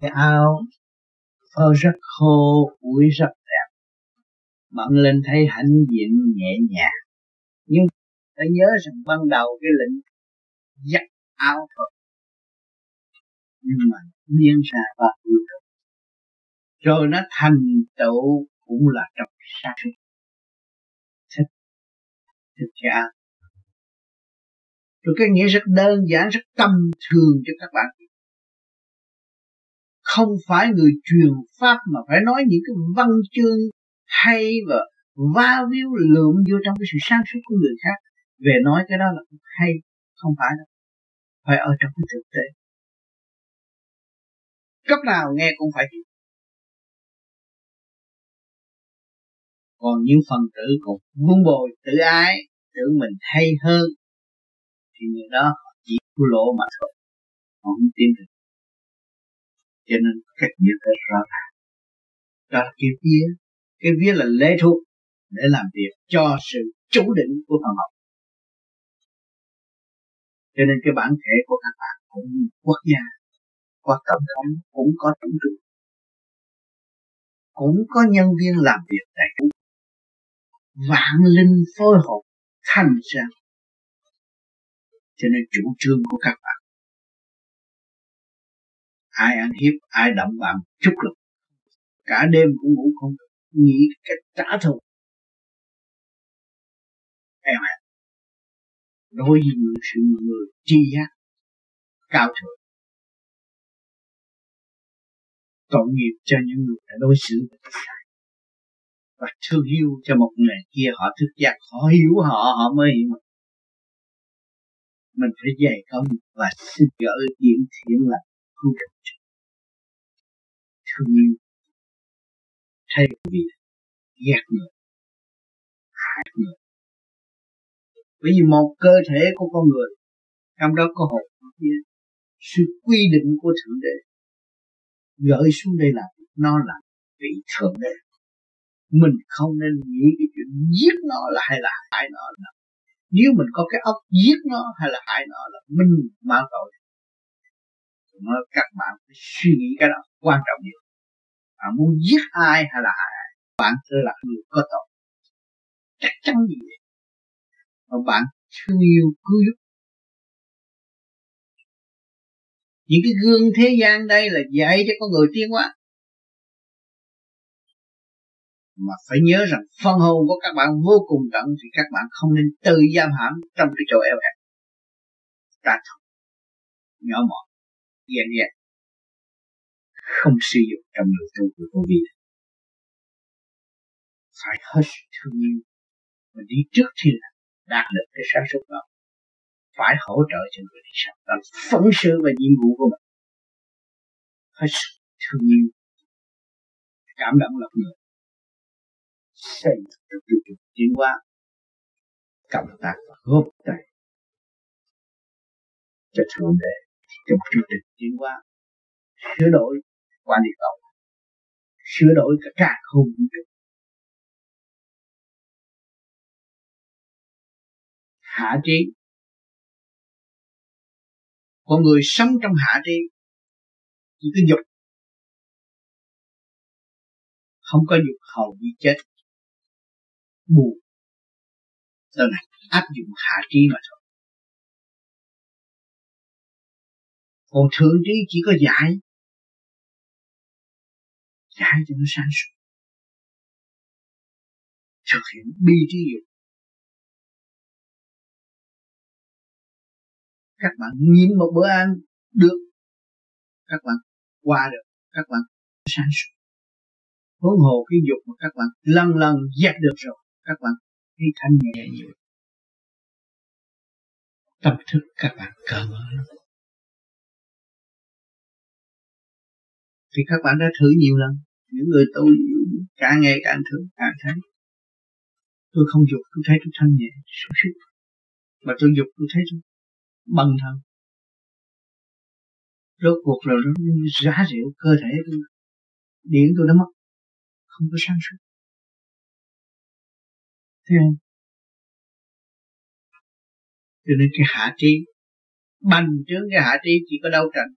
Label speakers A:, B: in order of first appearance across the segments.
A: cái ao phơ rất khô ủi rất đẹp. Bận lên thấy hãnh diện nhẹ nhàng. Nhưng phải nhớ rằng ban đầu cái lệnh giặt áo phật nhưng mà biến ra và yêu thương rồi nó thành tựu cũng là trong sáng. Suốt thích. Thích cái rồi cái nghĩa rất đơn giản, rất tâm thường cho các bạn không phải người truyền pháp mà phải nói những cái văn chương hay và va víu lượm vô trong cái sự sáng suốt của người khác. Về nói cái đó là hay, không phải đâu. Phải ở trong cái thực tế. Cấp nào nghe cũng phải hiểu. Còn những phần tử còn vun bồi tự ái tưởng mình hay hơn, thì người đó họ chỉ thua lỗ mà thôi. Họ không tin được cho nên cách như rất rõ ràng. Đó là cái vía. Cái vía là lễ thuộc để làm việc cho sự chủ định của phần học cho nên cái bản thể của các bạn cũng quốc gia, hoặc tổng thống cũng có chủ trương. Cũng có nhân viên làm việc tại chủ vạn linh phối hợp thành ra. Cho nên chủ trương của các bạn ai ăn hiếp, ai động bạn chút lực. Cả đêm cũng ngủ không được, nghĩ cách trả thù. Em ạ đối với người sự người tri giác, cao thượng. Tội nghiệp cho những người đã đối xử với sai và thương yêu cho một người kia, họ thức giác, họ hiểu họ họ mới hiểu. Mình mình phải dày công và xin gỡ điểm thiện lành cứu trợ thương yêu thay vì ghét người. Hại người bởi vì một cơ thể của con người trong đó có hồn kia sự quy định của thượng đế. Gửi xuống đây là nó là vị thượng đế. Mình không nên nghĩ cái chuyện giết nó là hay là hại nó là. Nếu mình có cái óc giết nó hay là hại nó là, mình mang tội nó các bạn phải suy nghĩ cái đó, quan trọng nhất. Bạn muốn giết ai hay là hại ai, bạn sẽ là người có tội. Chắc chắn gì vậy. Và bạn thương yêu, cứu giúp. Những cái gương thế gian đây là dạy cho con người tiến hóa. Mà phải nhớ rằng phân hồn của các bạn vô cùng tận thì các bạn không nên tự giam hãm trong cái chỗ eo hẹp. Ta nhỏ mọn ghen ghét không sử dụng trong đời tu của vô vi phải hết thương yêu. Và đi trước thiên là đạt được cái sáng suốt đó. Phải hỗ trợ cho người đi sau làm phấn sự và nhiệm vụ của mình. Phải thương yêu. Cảm động lòng người. Xây dựng chương trình tiến hóa. Cộng tác và góp tay. Cho thượng đế trong chương trình tiến hóa, sửa đổi qua địa cầu sửa đổi cả cả không vũ trụ. Hạ trí. Con người sống trong hạ trí, chỉ có dục không có dục hầu như chết. Buồn. Đó là áp dụng hạ trí mà thôi. Còn thượng trí chỉ có giải giải cho nó sáng suốt. Thực hiện bi trí dục. Các bạn nhìn một bữa ăn được. Các bạn qua được. Các bạn sáng suốt. Huống hồ cái dục mà các bạn lần lần dẹp được rồi, các bạn thấy thanh nhẹ nhiều tâm thức các bạn cởi mở lắm. Thì các bạn đã thử nhiều lần. Những người tu càng ngày càng thử, càng thấy. Tôi không dục, tôi thấy tôi thanh nhẹ, sung sướng. Mà tôi dục, tôi thấy tôi bần thần. Rốt cuộc rồi nó giá rượu cơ thể tôi. Điện tôi nó mất, không có sáng suốt. Thế không? Cho nên cái hạ trí, bành trướng cái hạ trí chỉ có đấu tranh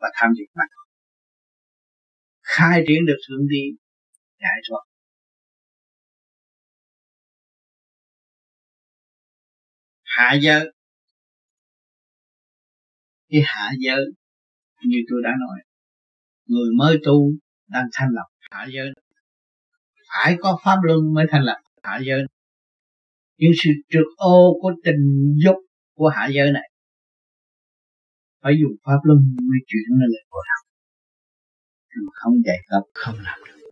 A: và tham dục. mà khai triển được thượng đi giải thoát. Hạ giới. Cái hạ giới, như tôi đã nói, người mới tu đang thành lập hạ giới. Phải có pháp luân mới thành lập hạ giới. Những sự trượt ô của tình dục của hạ giới này, phải dùng pháp luân mới chuyển lên lên. của đạo không dạy tập không làm được.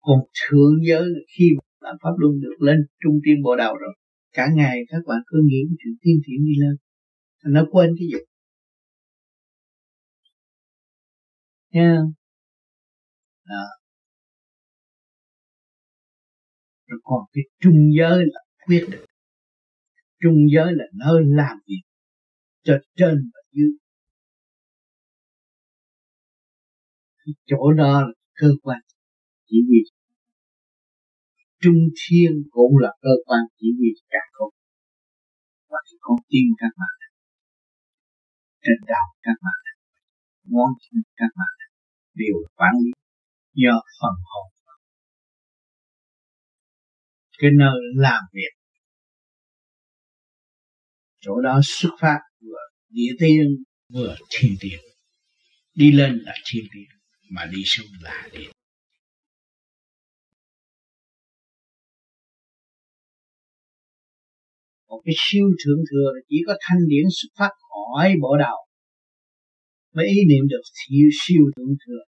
A: Còn thượng giới khi làm pháp luân được lên trung tiên bộ đầu rồi, cả ngày các bạn cứ nghĩ chuyện tiên thiện đi lên. Nó quên cái dục nha đó. Rồi còn cái trung giới là quyết định. Trung giới là nơi làm việc cho trên và dưới. Cái chỗ đó là cơ quan chỉ huy. Trung thiên cũng là cơ quan chỉ huy cả không. Và cái con tim các bạn. Trên đầu các bạn. Ngón chân các bạn. Đều quản lý do phần hồn. Cái nơi làm việc. Chỗ đó xuất phát vừa địa tiên, vừa thiên tiên đi lên là thiên tiên mà đi xuống là địa một cái siêu thượng thừa chỉ có thanh điển xuất phát khỏi bộ đầu. Mới ý niệm được siêu siêu thượng thừa.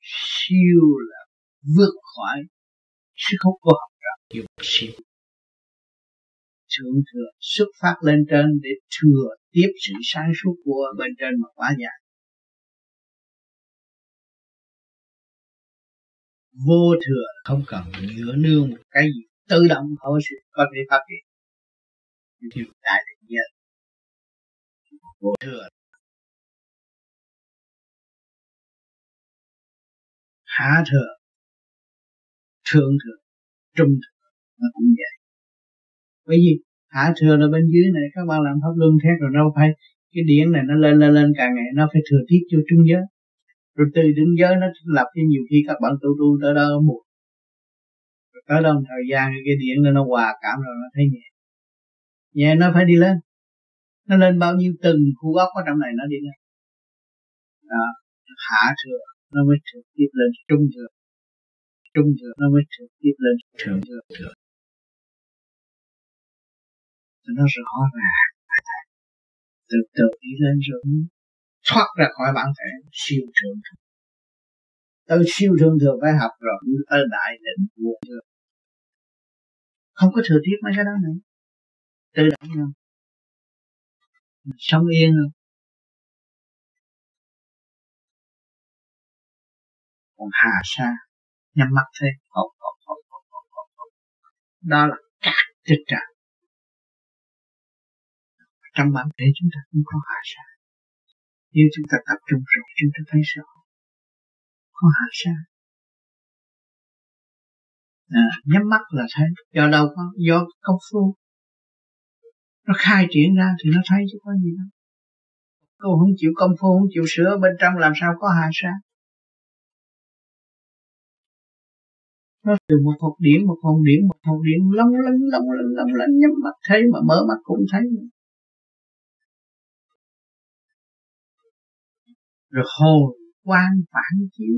A: Siêu là vượt khỏi sức hút của học trò. Kêu siêu. Thượng thừa xuất phát lên trên để thừa tiếp sự sáng suốt của bên trên mà quá giải vô thừa, không cần nhựa nương một cái gì tự động họ sẽ có thể phát triển. Như đại định nhân. Vô thừa. Hạ thừa, thượng thừa, trung thừa nó cũng vậy. Bởi vì hạ thừa là bên dưới này, các bạn làm pháp luân thét rồi đâu phải cái điển này nó lên lên lên, càng ngày nó phải thừa tiếp cho trung giới rồi từ trung giới nó lập cho nhiều khi các bạn tu tu tới đó một tới đó một thời gian cái điện nó hòa cảm rồi nó thấy nhẹ. Nhẹ nó phải đi lên. Nó lên bao nhiêu từng khu góc ở trong này nó đi lên. Đó hạ thừa nó mới trực tiếp lên. Trung thừa trung thừa nó mới trực tiếp lên. Thượng thừa. Thừa. Nó rõ ràng. Từ từ đi lên rồi thoát ra khỏi bản thể siêu thượng thừa tới siêu thượng thừa phải học rồi ở đại định vô thượng không có thừa thiết mấy cái đó nữa. Tự động không? Sống yên rồi còn hà sa, nhắm mắt thế. Hộp hộp hộp hộp hộp hộp hộp. Đó là các chất trạng. Trong bản thể chúng ta cũng có hà sa nếu chúng ta tập trung rồi chúng ta thấy rõ có hạ sa à, nhắm mắt là thấy. Do đâu có do công phu. Nó khai triển ra thì nó thấy chứ có gì đâu. Cô không chịu công phu không chịu sửa bên trong làm sao có hạ sa nó từ một hộp điểm, một hồn điểm, một hồn điểm lông lanh lông lanh lông lanh nhắm mắt thấy mà mở mắt cũng thấy. Rồi hồn quan phản chiếu.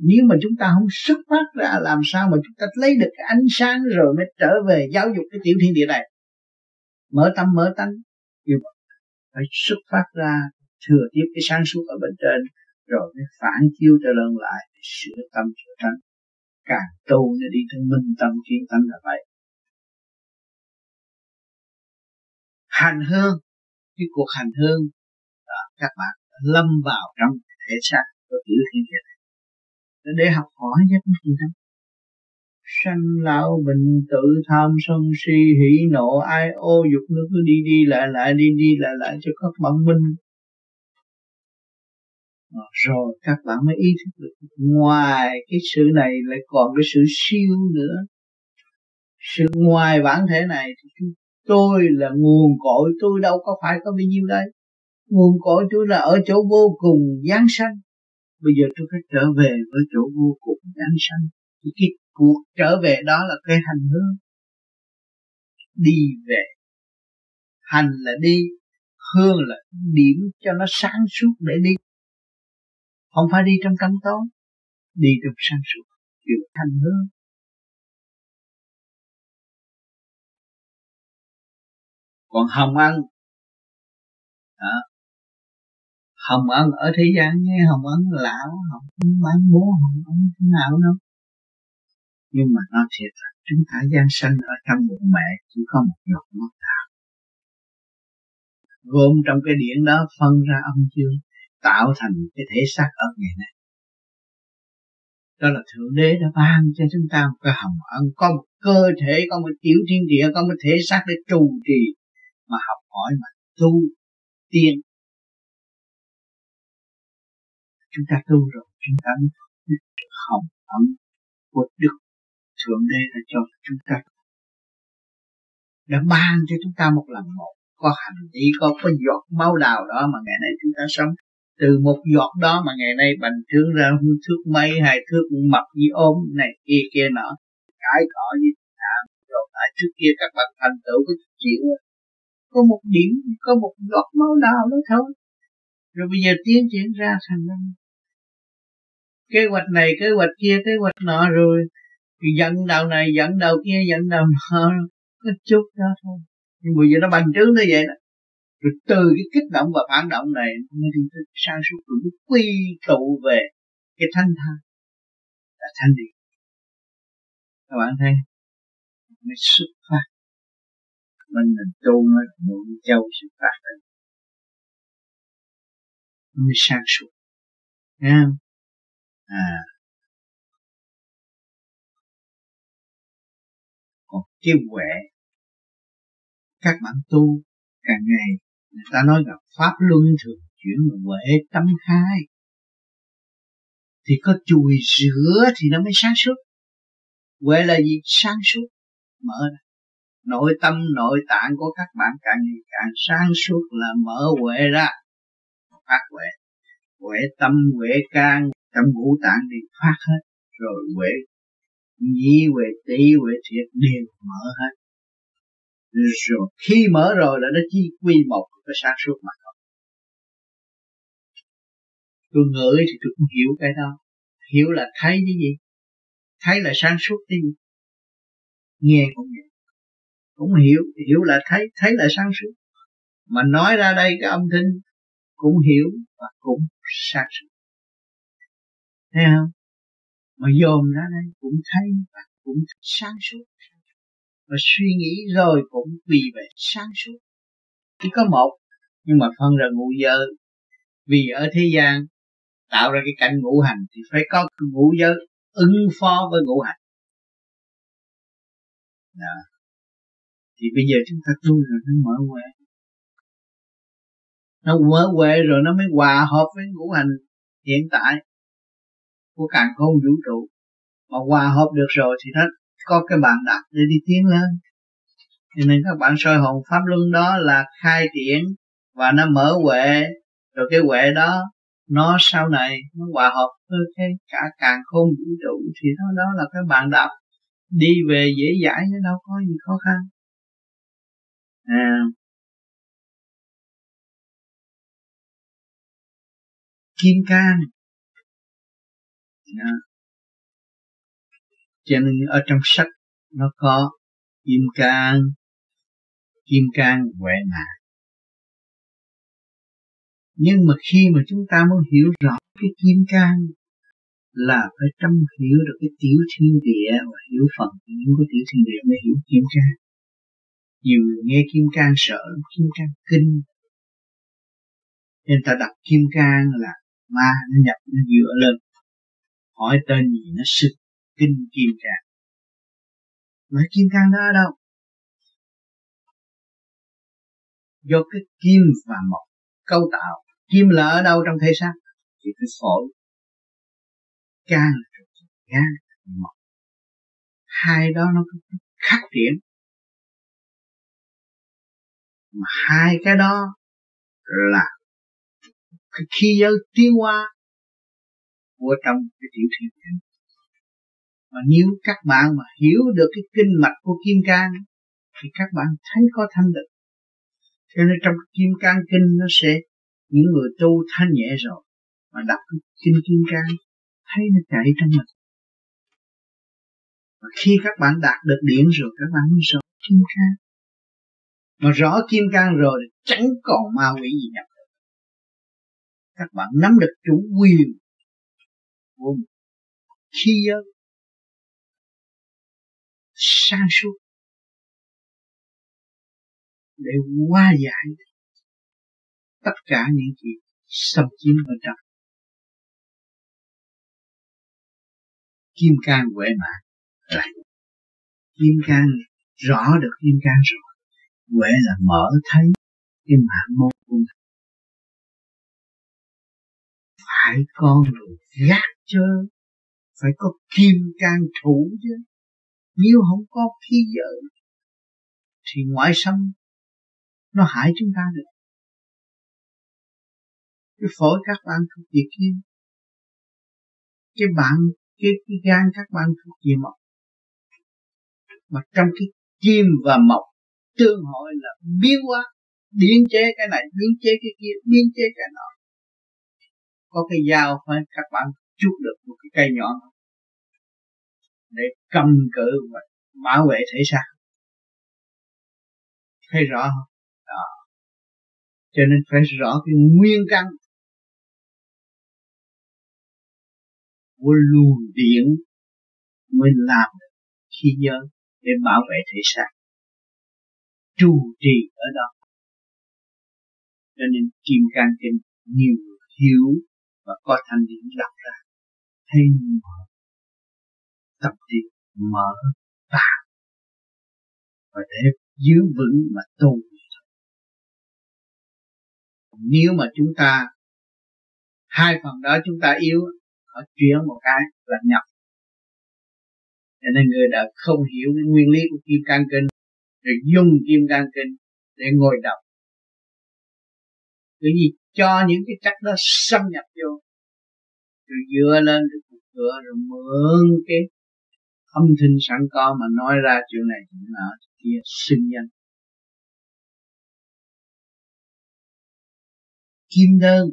A: Nếu mà chúng ta không xuất phát ra làm sao mà chúng ta lấy được cái ánh sáng rồi mới trở về giáo dục cái tiểu thiên địa này? Mở tâm mở tánh. Như vậy phải xuất phát ra thừa tiếp cái sáng suốt ở bên trên rồi mới phản chiếu trở lên lại sửa tâm sửa tánh. Càng tu nó đi tới minh tâm kiến tánh là vậy. Hành hương cái cuộc hành hương đó, các bạn lâm vào trong thể xác của tiểu thiên địa này. Để học hỏi chứ không gì đâu sanh lão bệnh tự tham sân si hỉ nộ, ai ô dục nó cứ đi đi lại lại, đi đi lại lại cho các bạn minh. Ờ, rồi các bạn mới ý thức được ngoài cái sự này lại còn cái sự siêu nữa. Sự ngoài bản thể này thì tôi là nguồn cội, tôi đâu có phải có bao nhiêu đây nguồn cội tôi là ở chỗ vô cùng giáng sanh. Bây giờ tôi phải trở về với chỗ vô cùng giáng sanh. Cái cuộc trở về đó là cái hành hương. Đi về. Hành là đi, hương là điểm cho nó sáng suốt để đi. Không phải đi trong cấm tối đi trong sáng suốt. Kiểu hành hương. Còn hồng ăn đó hồng ân ở thế gian nghe hồng ân lão, hồng ân bán bố, hồng ân thế nào đâu? Nhưng mà nó thiệt là chúng ta gian sanh ở trong bụng mẹ chỉ có một giọt máu đạo gồm trong cái điện đó phân ra âm dương, tạo thành cái thể xác ở ngày nay. Đó là thượng đế đã ban cho chúng ta một cái hồng ân, có một cơ thể, có một tiểu thiên địa, có một thể xác để trụ trì, mà học hỏi mà tu, tiên chúng ta tu rồi, chúng ta mới biết hồng ấm của đức thượng đế đã cho chúng ta. Đã ban cho chúng ta một lần một. Có hành vi, có có giọt máu đào đó mà ngày nay chúng ta sống. Từ một giọt đó mà ngày nay bành trướng ra thước mấy hai thước mập như ôm, này kia kia nọ. Cái cọ như nào rồi, tại trước kia các bạn thành tựu có chịu à. có một điểm, có một giọt máu đào đó thôi. Rồi bây giờ tiến triển ra thành kế hoạch này, kế hoạch kia, kế hoạch nọ rồi. Dẫn đầu này dẫn đầu kia dẫn đầu nọ. Có chút đó thôi. Nhưng bây giờ nó bành trướng như vậy đó. Rồi từ cái kích động và phản động này, nó đi tới sang suốt rồi nó quy tụ về cái thanh thang là thanh điện các bạn thấy nó xuất phát. Mình là tu nó mượn châu xuất phát. Đấy mới sang suốt. Nghe không? À. Còn cái huệ, các bạn tu, càng ngày người ta nói là pháp luân thường chuyển huệ tâm khai. Thì có chùi rửa thì nó mới sáng suốt. Huệ là gì? Sáng suốt. Mở ra. Nội tâm, nội tạng của các bạn càng ngày càng sáng suốt là mở huệ ra. Phát huệ. Huệ tâm, huệ can trong ngũ tạng đi phát hết, rồi huệ nhĩ huệ tỷ huệ, thiệt đều mở hết. Rồi khi mở rồi là nó chỉ quy một cái sáng suốt mà thôi. Tôi ngửi thì tôi cũng hiểu cái đó. Hiểu là thấy cái gì? Thấy là sáng suốt cái gì? Nghe cũng nghe cũng hiểu hiểu là thấy thấy là sáng suốt. Mà nói ra đây cái âm thanh cũng hiểu và cũng sáng suốt thấy không? Mà dồn ra đây cũng thấy và cũng sáng suốt. Và suy nghĩ rồi cũng vì vậy sáng suốt. Chỉ có một, nhưng mà phân ra ngũ giới. Vì ở thế gian, tạo ra cái cảnh ngũ hành thì phải có ngũ giới ứng phó với ngũ hành. Đó. thì bây giờ chúng ta tu rồi nó mở huệ. Nó mở huệ rồi nó mới hòa hợp với ngũ hành hiện tại của càng không vũ trụ. Mà hòa hợp được rồi thì nó có cái bàn đạp để đi tiến lên. Cho nên các bạn soi hồn pháp luân đó là khai triển và nó mở huệ. Rồi cái huệ đó, nó sau này nó hòa hợp với cái cả càng khôn vũ trụ thì nó, đó là cái bàn đạp đi về dễ dãi nó đâu có gì khó khăn. À. kim can à cho nên ở trong sách nó có kim cang kim cang huệ mạng nhưng mà khi mà chúng ta muốn hiểu rõ cái kim cang là phải trong hiểu được cái tiểu thiên địa và hiểu phần hiểu cái tiểu thiên địa mới hiểu kim cang. Nhiều người nghe kim cang sợ kim cang kinh. Nên ta đặt kim cang là ma, nó nhập, nó dựa lên hỏi tên gì nó sức kinh kim cang nói kim cang đó ở đâu? Do cái kim và mộc cấu tạo, kim là ở đâu trong thể xác? Chỉ cái phổi. Can là gan mộc. Hai đó nó khắc triển mà hai cái đó là cái khi giới tiến hóa của trong cái tiểu thiên địa mà nếu các bạn mà hiểu được cái kinh mạch của kim cang, thì các bạn thấy có thanh định cho nên trong kim cang kinh nó sẽ, những người tu thanh nhẹ rồi, mà đọc cái kinh kim cang, thấy nó chạy trong mình. Và khi các bạn đạt được điểm rồi, các bạn mới rõ kim cang. Mà rõ kim cang rồi thì chẳng còn ma quỷ gì nhập các bạn nắm được chủ quyền của khi giới sang suốt để hóa giải tất cả những gì xâm chiếm bên trong. Kim cang huệ mạng là kim cang rõ được kim cang rồi. Huệ là mở thấy cái mạng môn của mình. Phải con người gác chơi. Phải có kim can thủ chứ. Nếu không có khí giới thì ngoại sanh nó hại chúng ta được. Cái phổi các bạn thuộc về kim cái bạn cái, cái gan các bạn thuộc về mộc mà trong cái kim và mộc tương hội là biến hóa biến chế cái này biến chế cái kia biến chế cái nọ. Có cái dao phải các bạn chút được một cái cây nhỏ để cầm cự và bảo vệ thể xác. Thấy rõ không? Đó. Cho nên phải rõ cái nguyên căn của luồng điện mới làm được khi nhớ để bảo vệ thể xác. Trụ trì ở đó. Cho nên kim can kinh nhiều hiểu và có thanh điển đọc ra thấy mở tập đi mở ta và để giữ vững mà tu. Nếu mà chúng ta, hai phần đó chúng ta yếu họ chuyển một cái là nhập. Cho nên người đã không hiểu cái nguyên lý của kim cang kinh rồi dùng kim cang kinh để ngồi đọc. Bởi vì cho những cái chất đó xâm nhập vô rồi dựa lên cái cục cửa rồi mượn cái âm thanh sẵn có mà nói ra chuyện này, chuyện nọ kia, sinh nhân. Kim đơn.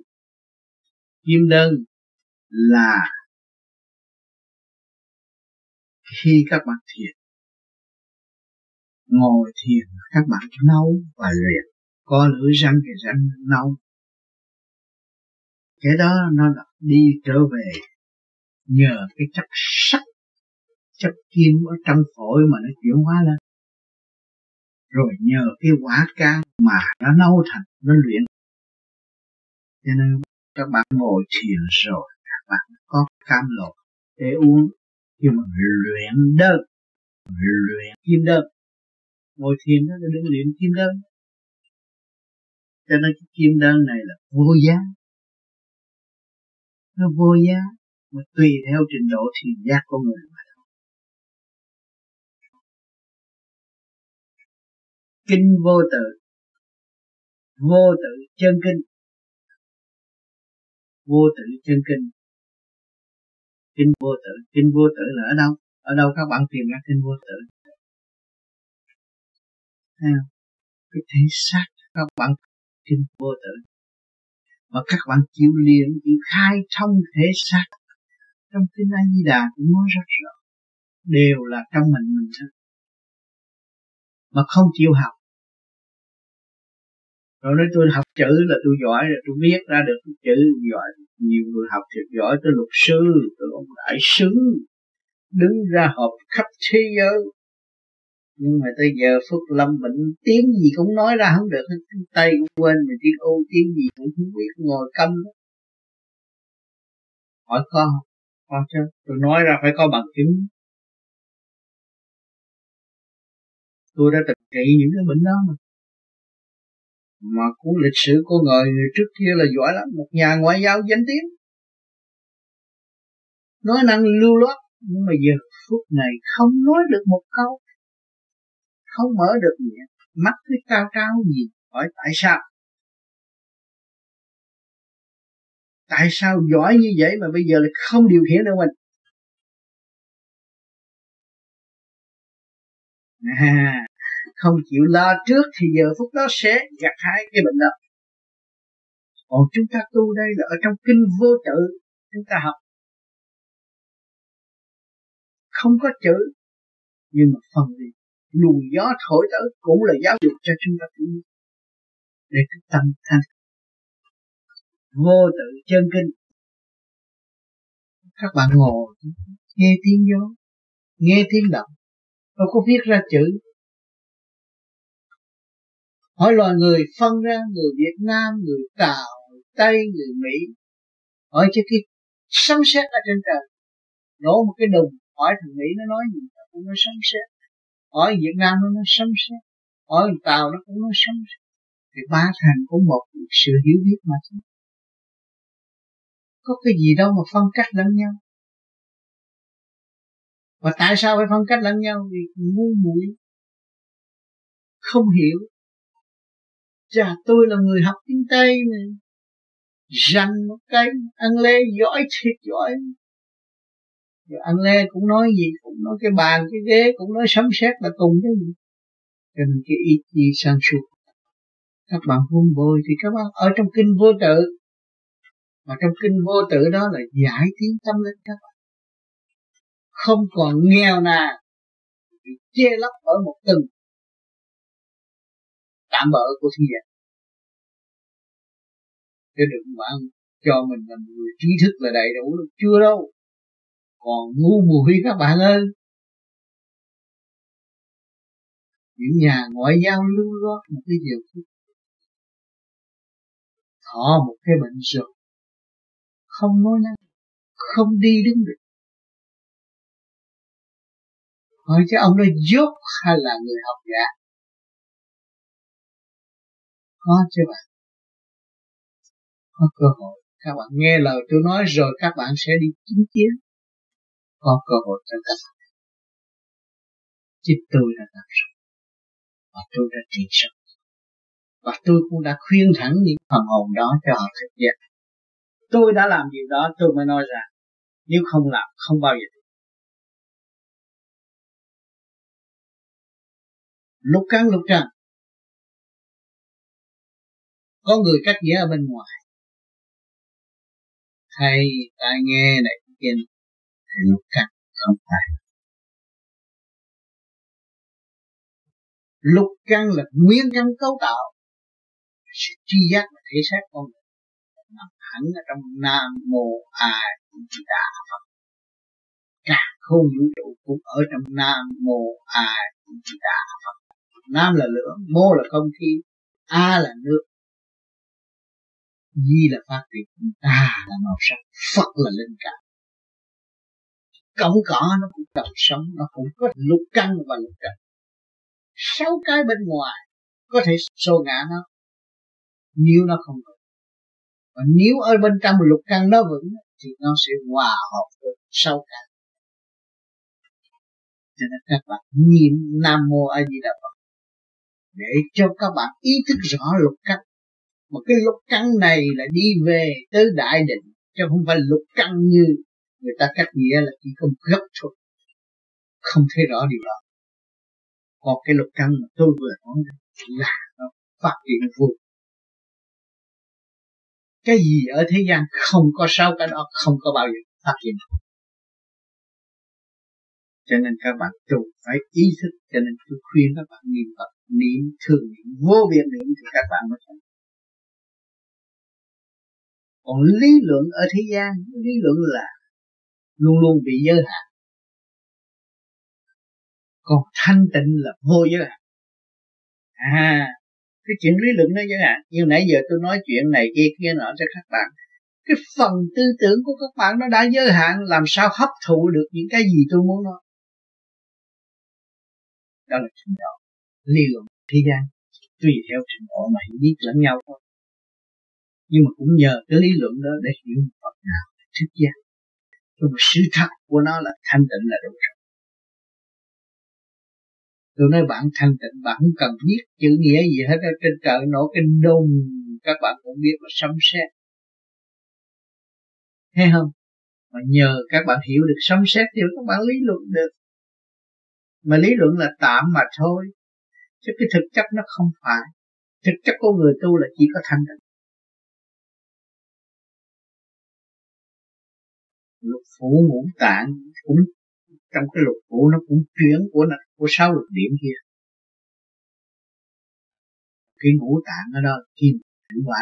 A: Kim đơn là khi các bạn thiền, ngồi thiền, các bạn nấu và luyện. Có lưỡi răng thì răng nấu cái đó nó là đi trở về nhờ cái chất sắc, chất kim ở trong phổi mà nó chuyển hóa lên. Rồi nhờ cái quả can mà nó nấu thành, nó luyện. Cho nên các bạn ngồi thiền rồi, các bạn có cam lộ để uống. Nhưng mà luyện đơn luyện kim đơn, ngồi thiền đó là luyện kim đơn. Cho nên cái kim đơn này là vô giá nó vô giá, mà tùy theo trình độ thiền giác của người mà thôi. Kinh vô tự. Vô tự chân kinh. Vô tự chân kinh. Kinh vô tự. Kinh vô tự là ở đâu? Ở đâu các bạn tìm ra kinh vô tự? Thấy không? cái thể xác các bạn. Kinh vô tự mà các bạn chịu liền, chịu khai thông thể xác. Trong kinh A Di Đà cũng nói rất rõ, đều là trong mình mình thôi. Mà không chịu học. Rồi nói tôi học chữ là tôi giỏi rồi, tôi viết ra được chữ giỏi. Nhiều người học thiệt giỏi tới luật sư tới ông đại sứ. Đứng ra họp khắp thế giới nhưng mà tới giờ phút lâm bệnh tiếng gì cũng nói ra không được tay cũng quên mà tiếng ô tiếng gì cũng không biết ngồi câm. Đó. hỏi con con chứ. Tôi nói ra phải có bằng chứng. Tôi đã từng trị những cái bệnh đó mà. Mà cuốn lịch sử của người, người trước kia là giỏi lắm. Một nhà ngoại giao danh tiếng. Nói năng lưu loát. Nhưng mà giờ phút này không nói được một câu không mở được miệng mắt cứ cao cao gì hỏi tại sao? Tại sao giỏi như vậy mà bây giờ lại không điều khiển được mình? À, không chịu lo trước thì giờ phút đó sẽ gặt hai cái bệnh đó. Còn chúng ta tu đây là ở trong kinh vô tự chúng ta học. Không có chữ nhưng mà phần gì luồng gió thổi tới cũng là giáo dục cho chúng ta để cái tâm thanh vô tự chân kinh. Các bạn ngồi, nghe tiếng gió, nghe tiếng động. Đâu có viết ra chữ. Hỏi loài người phân ra, người Việt Nam, người Tàu, người Tây, người Mỹ. Hỏi cho cái sấm sét ở trên trời. Nổ một cái đùng, hỏi thằng Mỹ nó nói gì, nó cũng nói sấm sét ở Việt Nam nó nói sấm sét, ở Tàu nó cũng nói sấm sét. Thì ba thành cũng một sự hiểu biết mà thôi. Có cái gì đâu mà phân cách lẫn nhau. Và tại sao phải phân cách lẫn nhau? Vì ngu muội, không hiểu. Chà, tôi là người học tiếng Tây mà Rành một cái, Ăn lê, giỏi thiệt, giỏi. Rồi ăn lê cũng nói gì, Cũng nói cái bàn, cái ghế, Cũng nói sấm sét là cùng cái gì. Cho nên cái ý chí sang suốt. Các bạn vun bồi thì các bạn Ở trong kinh vô tự. Mà trong kinh vô tự đó là giải tiến tâm linh các bạn. Không còn nghèo nào Bị che lấp ở một từng tạm bỡ của sinh vật. chứ đừng bạn cho mình là người trí thức là đầy đủ được chưa đâu còn ngu muội các bạn ơi. Những nhà ngoại giao lưu loát một cái giờ phút thọ một cái bệnh rồi không nói năng. Không đi đứng được. Hỏi cho ông đó dốt hay là người học giả? Có chứ bạn. Có cơ hội. Các bạn nghe lời tôi nói rồi các bạn sẽ đi chứng kiến có cơ hội cho các bạn chính tôi đã làm rồi và tôi đã trị sống và tôi cũng đã khuyên thẳng những phần hồn đó cho họ thực hiện tôi đã làm điều đó, tôi mới nói ra nếu không làm, không bao giờ được. lúc cắn, lúc trăng. Có người cắt nghĩa ở bên ngoài. Hay tai nghe này kia thì nó cắt không phải lục căn là nguyên căn cấu tạo, sự tri giác và thể xác con người. Nằm hẳn ở trong nam mô a di đà phật. Cả không vũ trụ cũng ở trong nam mô a di đà phật. Nam là lửa, mô là không khí, a là nước. Di là phát triển, Ta là màu sắc, Phật là linh cảm cọng cỏ nó cũng cần sống, Nó cũng có lục căn và lục trần. Sáu cái bên ngoài Có thể xô ngã nó. Nếu nó không vững Và nếu ở bên trong lục căn nó vững, Thì nó sẽ hòa hợp với sáu cái. Cho nên các bạn niệm Nam Mô A Di Đà Phật để cho các bạn ý thức rõ lục căn. Một cái lục căn này là đi về tới đại định, chứ không phải lục căn như người ta cách nghĩa là chỉ không gấp thôi. Không thấy rõ điều đó. Còn cái lục căn mà tôi vừa nói là nó phát triển vô. Cái gì ở thế gian không có sau cái đó, không có bao giờ phát triển cho nên các bạn tu phải ý thức, cho nên tôi khuyên các bạn niệm Phật, niệm thường niệm vô biên niệm thì các bạn mới thành còn lý luận ở thế gian, lý luận là luôn luôn bị giới hạn. Còn thanh tịnh là vô giới hạn. À cái chuyện lý luận nó giới hạn. Như nãy giờ tôi nói chuyện này kia kia nọ cho các bạn. Cái phần tư tưởng của các bạn nó đã giới hạn, làm sao hấp thụ được những cái gì tôi muốn nói? Đó là trình độ lý luận thế gian, tùy theo trình độ mà hiểu biết lẫn nhau thôi. Nhưng mà cũng nhờ cái lý luận đó để hiểu Phật nào thức giác nhưng mà sự thật của nó là thanh tịnh là đủ rồi. Tôi nói bạn thanh tịnh, bạn không cần biết chữ nghĩa gì hết ở trên trời nổ cái đùng, các bạn cũng biết là sấm sét. Thấy không? Mà nhờ các bạn hiểu được sấm xét thì các bạn lý luận được. Mà lý luận là tạm mà thôi, chứ cái thực chất nó không phải. Thực chất của người tu là chỉ có thanh tịnh. Lục phủ ngũ tạng cũng trong cái lục phủ nó cũng chuyển của nó của sáu lục điểm kia. Cái ngũ tạng ở đó kim chuyển qua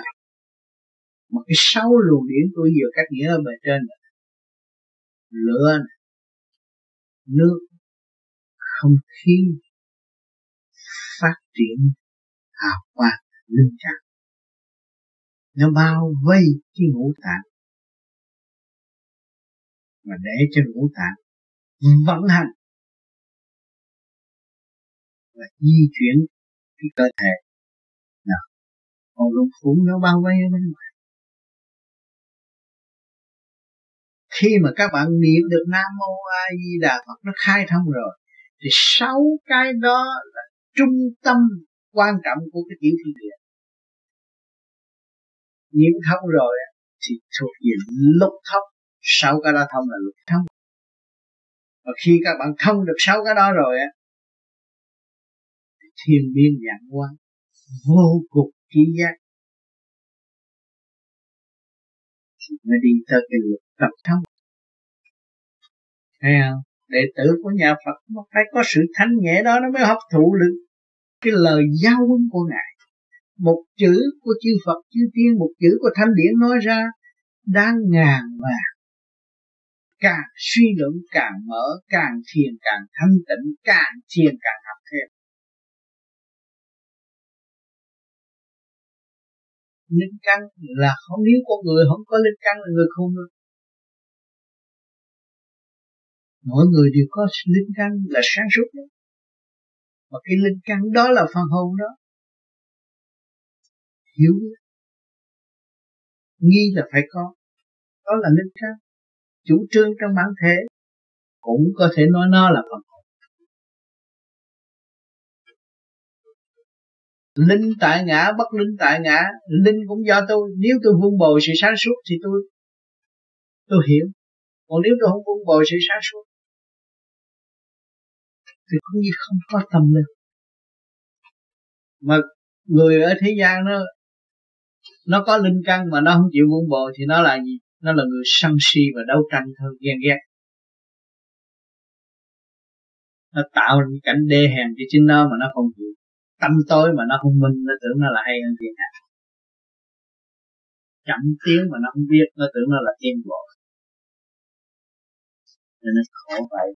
A: mà cái sáu luồng điển tôi vừa cách nghĩa ở bề trên này. lửa này, nước không khí phát triển hào quang linh trạng. Nó bao vây cái ngũ tạng mà để cho ngũ tạng. Vận hành. Và di chuyển cái cơ thể. Nào còn lục phủ nó bao vây ở bên ngoài. Khi mà các bạn niệm được nam mô a di đà phật nó khai thông rồi, thì sáu cái đó là trung tâm quan trọng của cái tiểu thiên địa. Niệm thông rồi thì thuộc về lục thông sáu cái đó thông là luật thông. Và khi các bạn thông được sáu cái đó rồi á, thiên biên dạng quan vô cùng trí giác. Thì mới đi tới cái luật tập thông. Thấy không? Đệ tử của nhà Phật nó phải có sự thanh nhẹ đó nó mới hấp thụ được cái lời giáo huấn của ngài. Một chữ của chư Phật, chư Tiên, một chữ của thanh Điển nói ra đang ngàn vàng càng suy luận, càng mở, càng thiền, càng thanh tịnh, càng thiền, càng học thêm. Linh căn là không, nếu con người không có linh căn là người không được mỗi người đều có linh căn là sáng suốt đó mà cái linh căn đó là phần hồn đó. Hiểu nghi là phải có. Đó là linh căn chủ trương trong bản thể, cũng có thể nói nó là phần hồn linh tại ngã, bất linh tại ngã, linh cũng do tôi. Nếu tôi vun bồi sự sáng suốt thì tôi tôi hiểu. Còn nếu tôi không vun bồi sự sáng suốt, thì cũng như không có tâm linh. Mà người ở thế gian nó nó có linh căn mà nó không chịu vun bồi thì nó là gì? Nó là người sân si và đấu tranh thôi ghen ghét. Nó tạo những cảnh đê hèn cho chính nó mà nó không chịu tâm tối mà nó không minh, nó tưởng nó là hay hơn thiên hạ. Chậm tiếng mà nó không biết, nó tưởng nó là tiên bộ. Nên nó khổ vậy.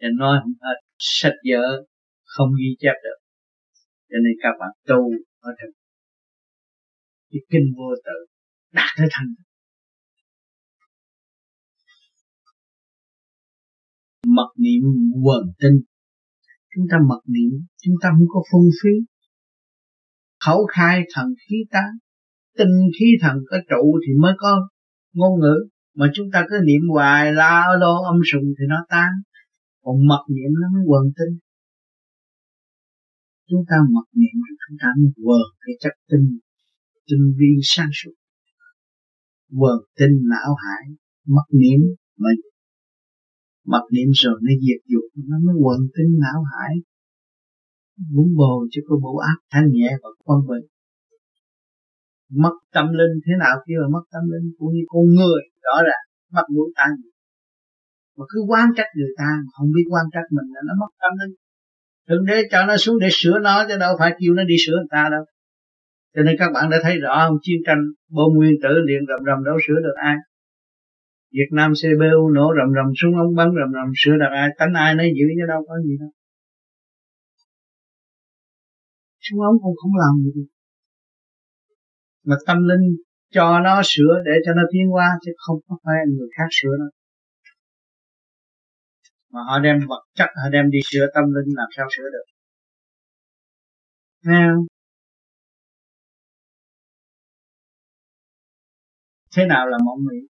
A: Cho nói không hết sách vở, không ghi chép được. Cho nên các bạn tu ở trong cái kinh vô tự, đạt tới thành mật niệm quần tinh. Chúng ta mật niệm, chúng ta không có phung phí. Khẩu khai thần khí tán tinh khí thần có trụ thì mới có ngôn ngữ. Mà chúng ta cứ niệm hoài, la đô âm sùng thì nó tan. Còn mật niệm nó mới quần tinh. Chúng ta mật niệm chúng ta mới quần cái chất tinh tinh vi sáng suốt. Quần tinh não hải, mật niệm mà mặc niệm rồi nó diệt dục, nó mới quần tinh não hải. Muốn bồ cho có bộ ác thanh nhẹ và quân bình. Mất tâm linh thế nào kia là mất tâm linh? Cũng như con người, rõ ràng mất mũi tai mà cứ quan trách người ta mà không biết quan trách mình là nó mất tâm linh. Đừng để cho nó xuống để sửa nó, chứ đâu phải kêu nó đi sửa người ta đâu. Cho nên các bạn đã thấy rõ không chiến tranh, bom nguyên tử liền rầm rầm đâu sửa được ai. Việt Nam CBU nổ rầm rầm súng ống bắn rầm rầm, sửa được ai, tánh ai nấy giữ chứ đâu có gì đâu. Súng ống cũng không làm gì mà tâm linh cho nó sửa để cho nó tiến qua chứ không có phải người khác sửa nó mà họ đem vật chất, họ đem đi sửa tâm linh, làm sao sửa được? Nghe không? thế nào là mộng mị?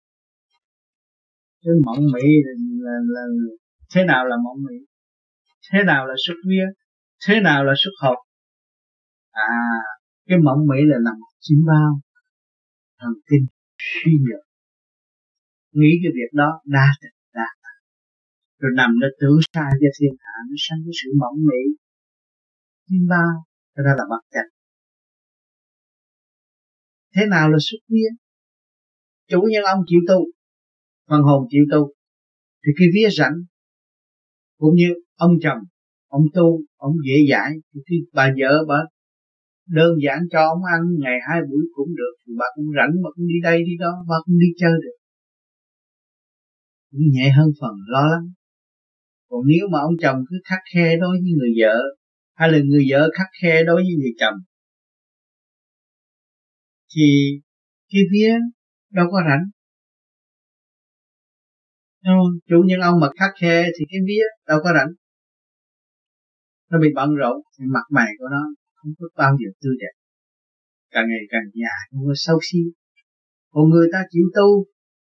A: Chứ mộng mị là, là, là thế nào là mộng mị? Thế nào là xuất vía? Thế nào là xuất học? À cái mộng mị là nằm chiếm bao. Thần kinh suy nhược. Nghĩ cái việc đó đa tình đa rồi nằm nó tưởng sai cho thiên hạ nó sanh cái sự mỏng mị. Chiếm bao cái đó là bất chánh thế nào là xuất vía? Chủ nhân ông chịu tu phần hồn chịu tu. Thì cái vía rảnh, cũng như ông chồng, ông tu, ông dễ dãi, thì khi bà vợ bà đơn giản cho ông ăn, ngày hai buổi cũng được, thì bà cũng rảnh mà cũng đi đây, đi đó, bà cũng đi chơi được. Cũng nhẹ hơn phần lo lắng. Còn nếu mà ông chồng cứ khắc khe đối với người vợ, hay là người vợ khắc khe đối với người chồng, thì cái vía đâu có rảnh không? chủ nhân ông mà khắc khe thì cái vía đâu có rảnh. Nó bị bận rộn, thì mặt mày của nó không có bao giờ tươi đẹp. Càng ngày càng già, không có sâu xí còn người ta chịu tu,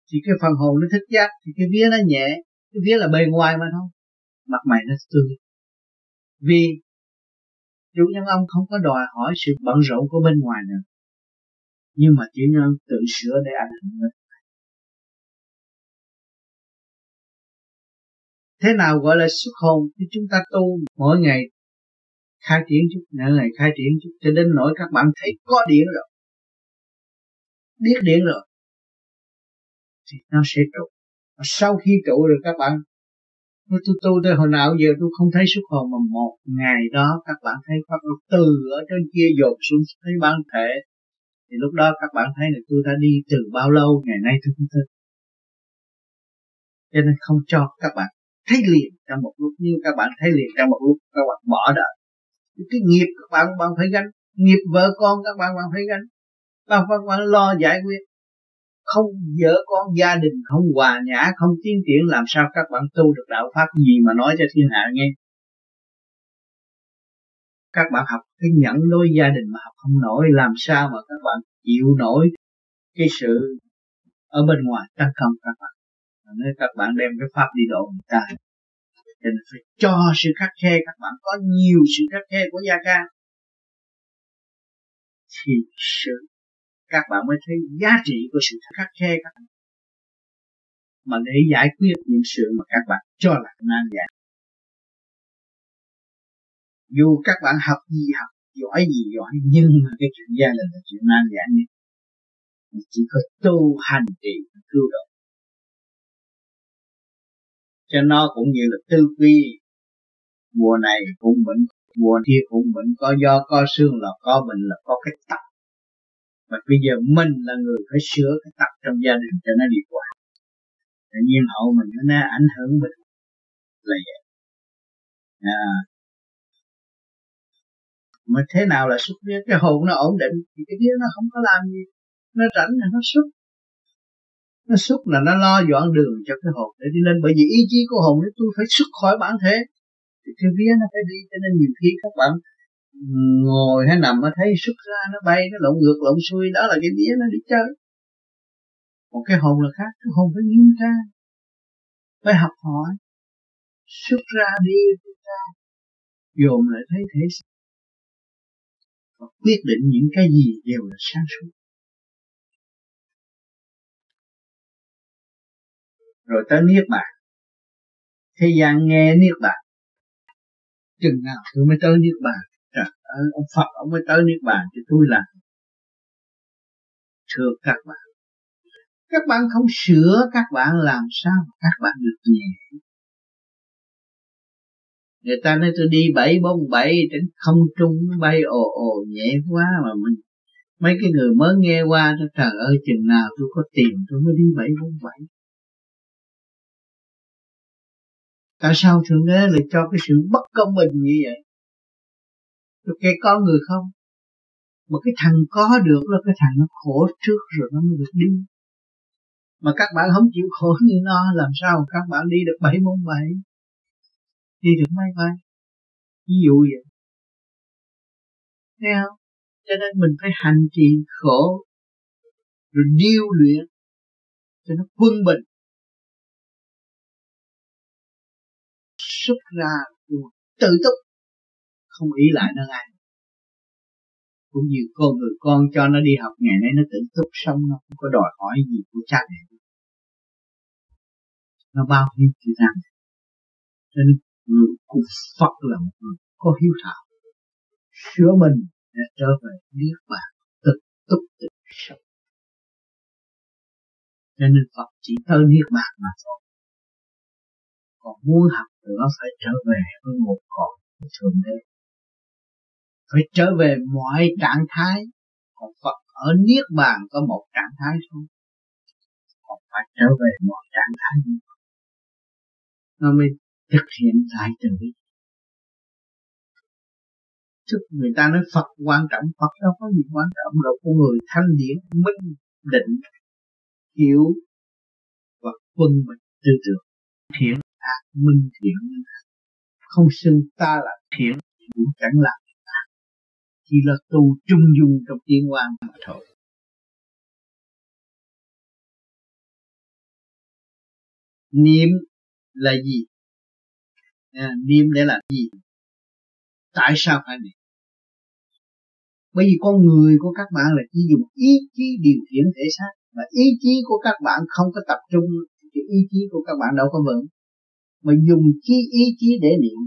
A: thì cái phần hồn nó thích giác, thì cái vía nó nhẹ, cái vía là bề ngoài mà thôi. Mặt mày nó tươi. Vì chủ nhân ông không có đòi hỏi sự bận rộn của bên ngoài nữa. Nhưng mà chủ nhân tự sửa để ảnh hưởng thế nào gọi là xuất hồn thì chúng ta tu mỗi ngày? Khai triển chút mỗi ngày khai triển chút, cho đến nỗi các bạn thấy có điện rồi. Biết điện rồi, thì nó sẽ trụ sau khi trụ rồi các bạn tôi tu tới hồi nào giờ tôi không thấy xuất hồn, mà một ngày đó các bạn thấy pháp từ ở trên kia dột xuống thấy bản thể. Thì lúc đó các bạn thấy là tôi đã đi từ bao lâu, ngày nay tôi không thấy. Cho nên không cho các bạn thấy liền trong một lúc, như các bạn thấy liền trong một lúc, các bạn bỏ đời cái nghiệp các bạn bạn phải gánh, nghiệp vợ con các bạn bạn phải gánh. Các bạn bạn lo giải quyết. Không vợ con, gia đình không hòa nhã, không tiến triển, làm sao các bạn tu được đạo pháp gì mà nói cho thiên hạ nghe? Các bạn học cái nhẫn đối gia đình mà học không nổi, làm sao mà các bạn chịu nổi cái sự ở bên ngoài tấn công các bạn? Nếu các bạn đem cái pháp đi độ người ta cho nên phải cho sự khắc khe, các bạn có nhiều sự khắc khe của gia ca thì sự, các bạn mới thấy giá trị của sự khắc khe các bạn. Mà để giải quyết những sự mà các bạn cho là nan giải. Dù các bạn học gì, học giỏi gì giỏi, nhưng mà cái chuyện gia đình là chuyện nan giải nhất. Chỉ có tu hành trì, cứu độ cho nó cũng như là tư quy. Mùa này cũng bệnh mùa kia cũng bệnh có do, có xương là có bệnh, là có cái tập và bây giờ mình là người phải sửa cái tập trong gia đình cho nó đi qua tự nhiên hậu mình nó ảnh hưởng mình. Là vậy. À. mà thế nào là xuất huyết? Cái hồn nó ổn định, thì cái vía nó không có làm gì. Nó rảnh là nó xuất nó xuất là nó lo dọn đường cho cái hồn để đi lên. Bởi vì ý chí của hồn nếu tôi phải xuất khỏi bản thể thì cái vía nó phải đi cho nên nhiều khi các bạn ngồi hay nằm nó thấy xuất ra nó bay nó lộn ngược lộn xuôi đó là cái vía nó đi chơi. Một cái hồn là khác cái hồn phải nghiêm ra, phải học hỏi. Xuất ra đi ra dồn lại thấy thế. Và quyết định những cái gì đều là sáng suốt. Rồi tới niết bàn. Thế gian nghe niết bàn. Chừng nào tôi mới tới niết bàn? Trời ơi ông phật ông mới tới niết bàn thì tôi làm. Thưa các bạn. Các bạn không sửa các bạn làm sao mà các bạn được nhẹ. Người ta nói tôi đi bảy bốn bảy trên không trung bay ồ ồ nhẹ quá mà mình mấy cái người mới nghe qua trời ơi chừng nào tôi có tiền tôi mới đi bảy bốn bảy tại sao thượng đế lại cho cái sự bất công bình như vậy? Rồi kể có người không? Mà cái thằng có được là cái thằng nó khổ trước rồi nó mới được đi. Mà các bạn không chịu khổ như nó, làm sao các bạn đi được bảy môn bảy đi được mấy bay ví dụ vậy. Nghe không? Cho nên mình phải hành trì khổ, rồi điêu luyện cho nó quân bình. Xuất ra tự túc, không ý lại nơi ai. Cũng như con người con cho nó đi học, ngày nay nó tự túc xong, nó không có đòi hỏi gì của cha mẹ. Nó bao nhiêu chữ rằng cho nên người của Phật là một người có hiếu thảo. Sửa mình để trở về niết bàn, tự túc, tự sống. Cho nên Phật chỉ tới niết bàn mà thôi. Còn muốn học nó phải trở về với một cõi thượng đế. Phải trở về mọi trạng thái. Còn Phật ở niết bàn có một trạng thái thôi. Còn phải trở về mọi trạng thái nó mới thực hiện lại từ bi. Trước người ta nói Phật quan trọng, Phật đâu có gì quan trọng đâu. Con người thanh điển, minh định, hiểu và quân bình, tư tưởng. Thiện ác minh thiện. Không xưng ta là thiện cũng chẳng là chỉ là tu trung dung trong tiên quan mà thôi. Niệm là gì? À, niệm để làm gì? Tại sao phải niệm? Bởi vì con người của các bạn là chỉ dùng ý chí điều khiển thể xác mà ý chí của các bạn không có tập trung thì ý chí của các bạn đâu có vững mà dùng chi ý chí để niệm.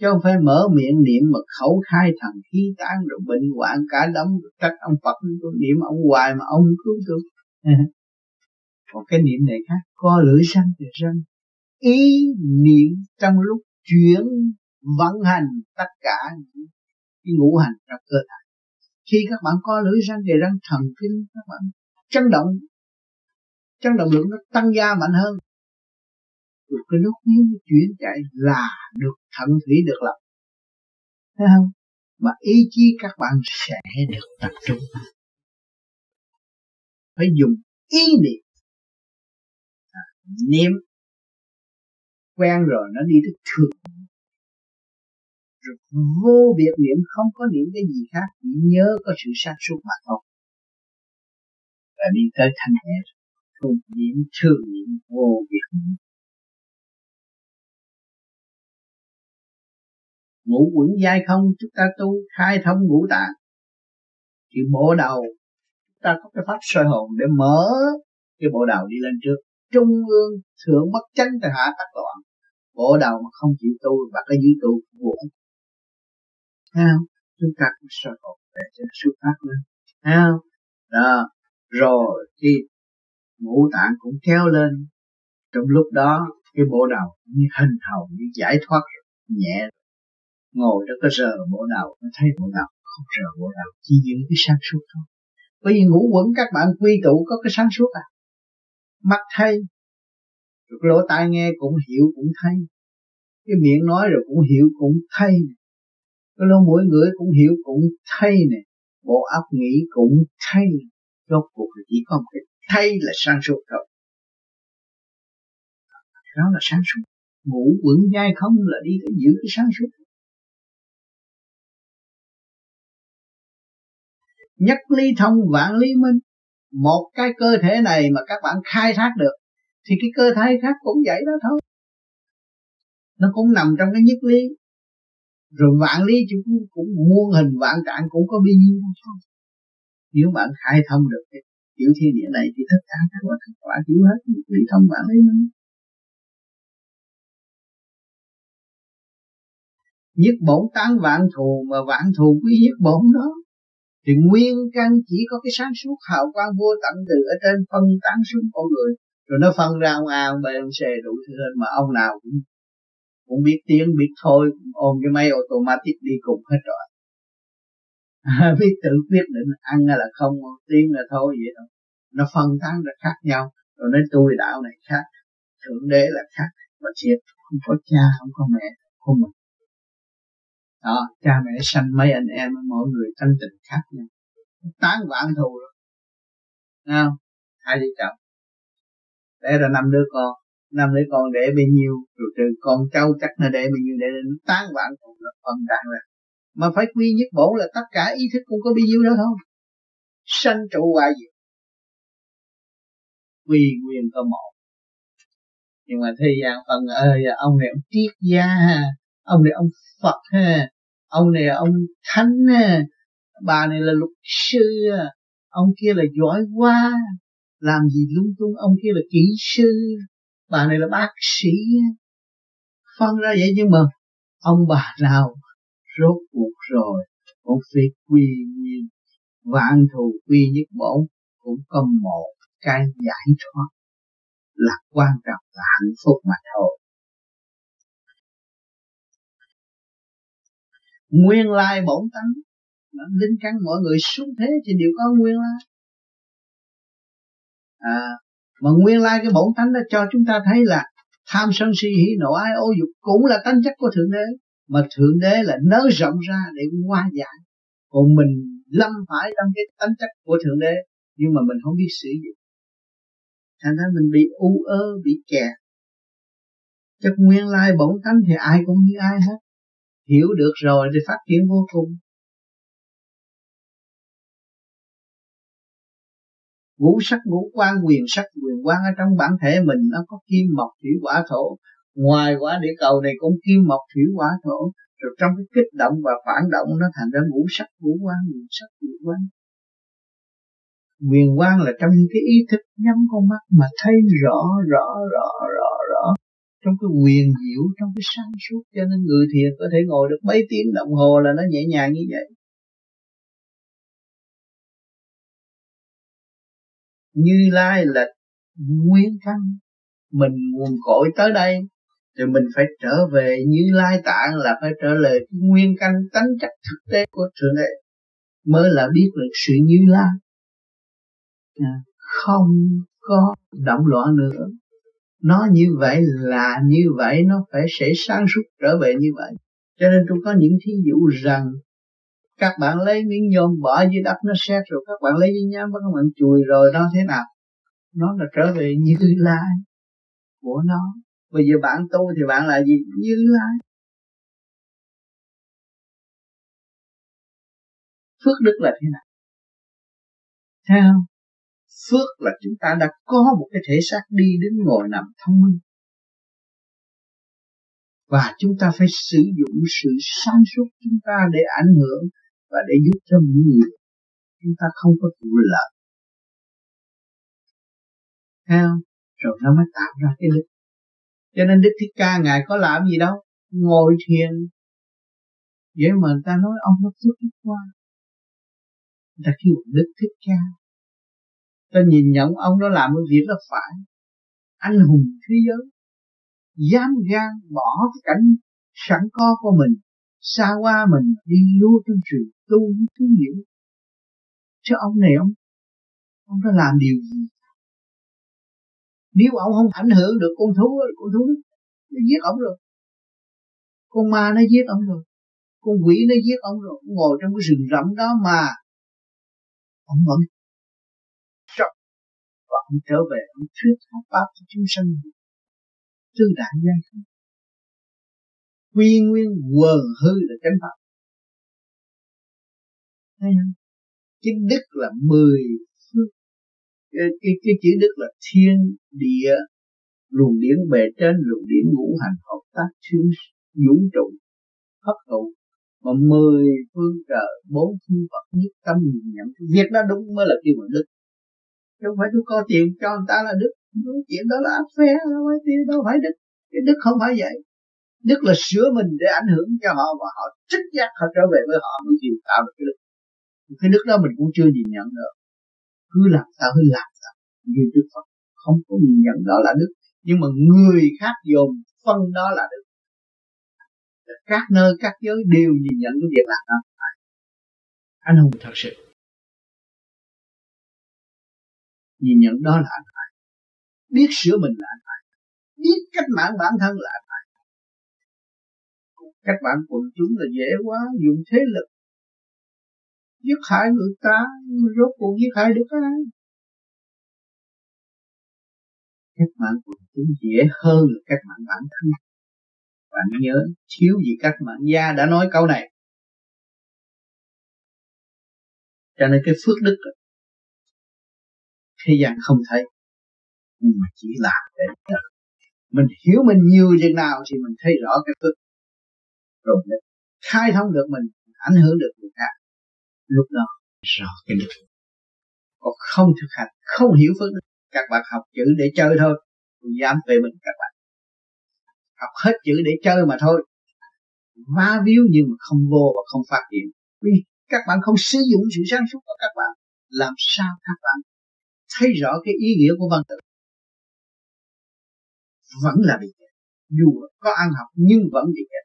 A: Chứ không phải mở miệng niệm mà khẩu khai thần khí tán rồi bệnh hoạn cả đống trách ông Phật tôi niệm ông hoài mà ông cứu tôi còn cái niệm này khác co lưỡi răng thì răng ý niệm trong lúc chuyển vận hành tất cả cái ngũ hành trong cơ thể. Khi các bạn co lưỡi răng thì răng thần kinh các bạn chấn động. Chấn động lượng nó tăng gia mạnh hơn rồi cái nước miếng chuyển chạy là được thận thủy được lập. Thấy không? Mà ý chí các bạn sẽ được tập trung. Phải dùng ý niệm. À, niệm. Quen rồi nó đi tới thường rồi vô biệt niệm không có niệm cái gì khác chỉ nhớ có sự sáng suốt mà thôi. Và đi tới thanh nhẹ. Không niệm thường niệm vô biệt niệm. Ngũ quẩn dai không, chúng ta tu khai thông ngũ tạng. Thì bộ đầu, chúng ta có cái pháp soi hồn để mở cái bộ đầu đi lên trước. Trung ương thượng bất chánh tại hạ tắc loạn. Bộ đầu mà không chịu tu và cái dưới tu cũng không? Chúng ta cũng soi hồn để cho xuất phát lên. Không? Đó. Rồi khi ngũ tạng cũng kéo lên, trong lúc đó, cái bộ đầu như hình hầu như giải thoát nhẹ ngồi đó có rờ bộ đầu nó thấy bộ đầu không rờ bộ đầu chỉ giữ cái sáng suốt thôi. Bởi vì ngủ quẩn các bạn quy tụ có cái sáng suốt à. Mắt thấy rồi lỗ tai nghe cũng hiểu cũng thấy. Cái miệng nói rồi cũng hiểu cũng thấy cái lỗ mũi ngửi cũng hiểu cũng thấy nè. Bộ óc nghĩ cũng thấy. Rốt cuộc là chỉ có một cái thấy là sáng suốt thôi. Đó là sáng suốt. Ngủ quẩn dai không là đi giữ cái sáng suốt. Nhất ly thông vạn ly minh. Một cái cơ thể này mà các bạn khai thác được thì cái cơ thể khác cũng vậy đó thôi. Nó cũng nằm trong cái nhất lý. Rồi vạn ly cũng, cũng muôn hình vạn trạng cũng có bao nhiêu thôi. Nếu bạn khai thông được cái tiểu thiên địa này thì tất cả các bạn các bạn hiểu hết nhất lý thông vạn lý minh. Nhất bổn tán vạn thù mà vạn thù quý nhất bổn đó thì nguyên căn chỉ có cái sáng suốt hào quang vô tận từ ở trên phân tán xuống con người. Rồi nó phân ra ông A, ông B, ông C đủ thứ hết mà ông nào cũng cũng biết tiếng, biết thôi, cũng ôm cái máy automatic đi cùng hết rồi. Biết tự quyết định ăn là không tiếng là thôi vậy thôi. Nó phân tán ra khác nhau, rồi nói tôi đạo này khác, thượng đế là khác, mà thiệt không có cha, không có mẹ, không mình đó, cha mẹ sanh mấy anh em, mỗi người thanh tịnh khác nhau. Tán vạn thù rồi. Nào hai vợ chồng để ra năm đứa con, năm đứa con để bao nhiêu, rồi trừ con cháu chắc nó để bao nhiêu để nó tán vạn thù là phần đạn là mà phải quy nhất bổn là tất cả ý thức cũng có bao nhiêu đó thôi. Sanh trụ hoại diệt. Quy nguyên có một. Nhưng mà thế gian phần ơi, ông này ông triết gia ông này ông Phật ha, ông này ông thánh ha, bà này là luật sư ông kia là giỏi quá, làm gì lung tung, ông kia là kỹ sư, bà này là bác sĩ phân ra vậy nhưng mà ông bà nào rốt cuộc rồi cũng phải quy nguyên, vạn thù quy nhất bổn, cũng có một cái giải thoát là quan trọng là hạnh phúc mà thôi. Nguyên lai bổn tánh. Linh căn mọi người xuống thế thì đều có nguyên lai. À mà nguyên lai cái bổn tánh đó cho chúng ta thấy là tham sân si hỉ nộ, ái ô dục cũng là tánh chất của thượng đế. Mà thượng đế là nới rộng ra để hóa giải. Còn mình lâm phải trong cái tánh chất của thượng đế, nhưng mà mình không biết sử dụng. Thành ra mình bị u ơ bị kẹt. Chất nguyên lai bổn tánh thì ai cũng như ai hết hiểu được rồi thì phát triển vô cùng. Ngũ sắc, ngũ quan, quyền sắc, quyền quan ở trong bản thể mình nó có kim, mộc, thủy, hỏa, thổ. Ngoài quả địa cầu này cũng kim, mộc, thủy, hỏa, thổ. Rồi trong cái kích động và phản động nó thành ra ngũ sắc, ngũ quan, quyền sắc, quyền quan. Quyền quan là trong cái ý thức nhắm con mắt mà thấy rõ rõ rõ rõ rõ trong cái quyền diệu trong cái sáng suốt. Cho nên người thiền có thể ngồi được mấy tiếng đồng hồ là nó nhẹ nhàng như vậy. Như lai là nguyên căn. Mình nguồn cội tới đây thì mình phải trở về. Như lai tạng là phải trở về nguyên căn tánh chất thực tế của thượng đế. Mới là biết được sự như lai. À, không có động loạn nữa nó như vậy là như vậy, nó phải sẽ sáng suốt trở về như vậy. Cho nên tôi có những thí dụ rằng, các bạn lấy miếng nhôm bỏ dưới đất nó xét rồi, các bạn lấy giấy nhám, các bạn chùi rồi, nó thế nào? Nó là trở về như lai của nó. Bây giờ bạn tu thì bạn là gì? Như lai. Phước đức là thế nào? Thấy không? Phước là chúng ta đã có một cái thể xác đi đến ngồi nằm thông minh. Và chúng ta phải sử dụng sự sáng suốt chúng ta để ảnh hưởng và để giúp cho những người. Chúng ta không có vụ lợi. Theo rồi nó mới tạo ra cái đức. Cho nên đức thích ca ngài có làm gì đâu? Ngồi thiền. Vậy mà người ta nói ông nó phước đức qua người ta kêu đức thích ca ta nhìn nhận ông đó làm cái việc là phải. Anh hùng thế giới. Dám gan bỏ cái cảnh sẵn có của mình, xa qua mình, đi lưu trong sự tu với thứ hiểu chứ ông này ông ông đã làm điều gì? Nếu ông không ảnh hưởng được con thú con thú nó giết ông rồi. Con ma nó giết ông rồi. Con quỷ nó giết ông rồi. Ông ngồi trong cái rừng rậm đó mà, ông vẫn và ông trở về ông thuyết pháp pháp cho chúng sanh tư đại giai không quy nguyên quần hư là chánh pháp. Thấy không? Cái đức là mười cái, cái, cái chữ đức là thiên địa luồng điển bề trên luồng điển ngũ hành hợp tác xuyên vũ trụ hấp thụ. Mà mười phương trời bốn phương vật nhất tâm nhìn nhận. Việc đó đúng mới là kêu bằng đức không phải tôi có tiền cho người ta là đức. Nói chuyện đó là áp phê đâu phải tiền đâu phải đức. Cái đức không phải vậy. Đức là sửa mình để ảnh hưởng cho họ và họ trích giác họ trở về với họ mới chịu tạo được cái đức. Cái đức đó mình cũng chưa nhìn nhận được. Cứ làm sao, cứ làm sao. Như đức Phật, không có nhìn nhận đó là đức. Nhưng mà người khác dồn phân đó là đức. Các nơi, các giới đều nhìn nhận cái việc làm đó. Anh hùng thật sự. Nhìn nhận đó là anh phải biết sửa mình là anh phải biết cách mạng bản thân là anh phải các bạn quần chúng là dễ quá, dùng thế lực. Giết hại người ta rốt cuộc giết hại được ai? Cách mạng quần chúng dễ hơn là cách mạng bản thân. Bạn nhớ, thiếu gì cách mạng gia đã nói câu này. Cho nên cái phước đức thế gian không thấy. Nhưng mà chỉ là để mình hiểu mình nhiều chừng nào thì mình thấy rõ cái phước rồi mình khai thông được mình ảnh hưởng được người khác. Lúc đó, rõ cái đức còn không thực hành, không hiểu phước đức, các bạn học chữ để chơi thôi. Tôi dám về mình các bạn. Học hết chữ để chơi mà thôi. Va víu nhưng mà không vô và không phát hiện. Vì các bạn không sử dụng sự sáng suốt của các bạn. Làm sao các bạn thấy rõ cái ý nghĩa của văn tự. Vẫn là bị chết dù có ăn học nhưng vẫn bị chết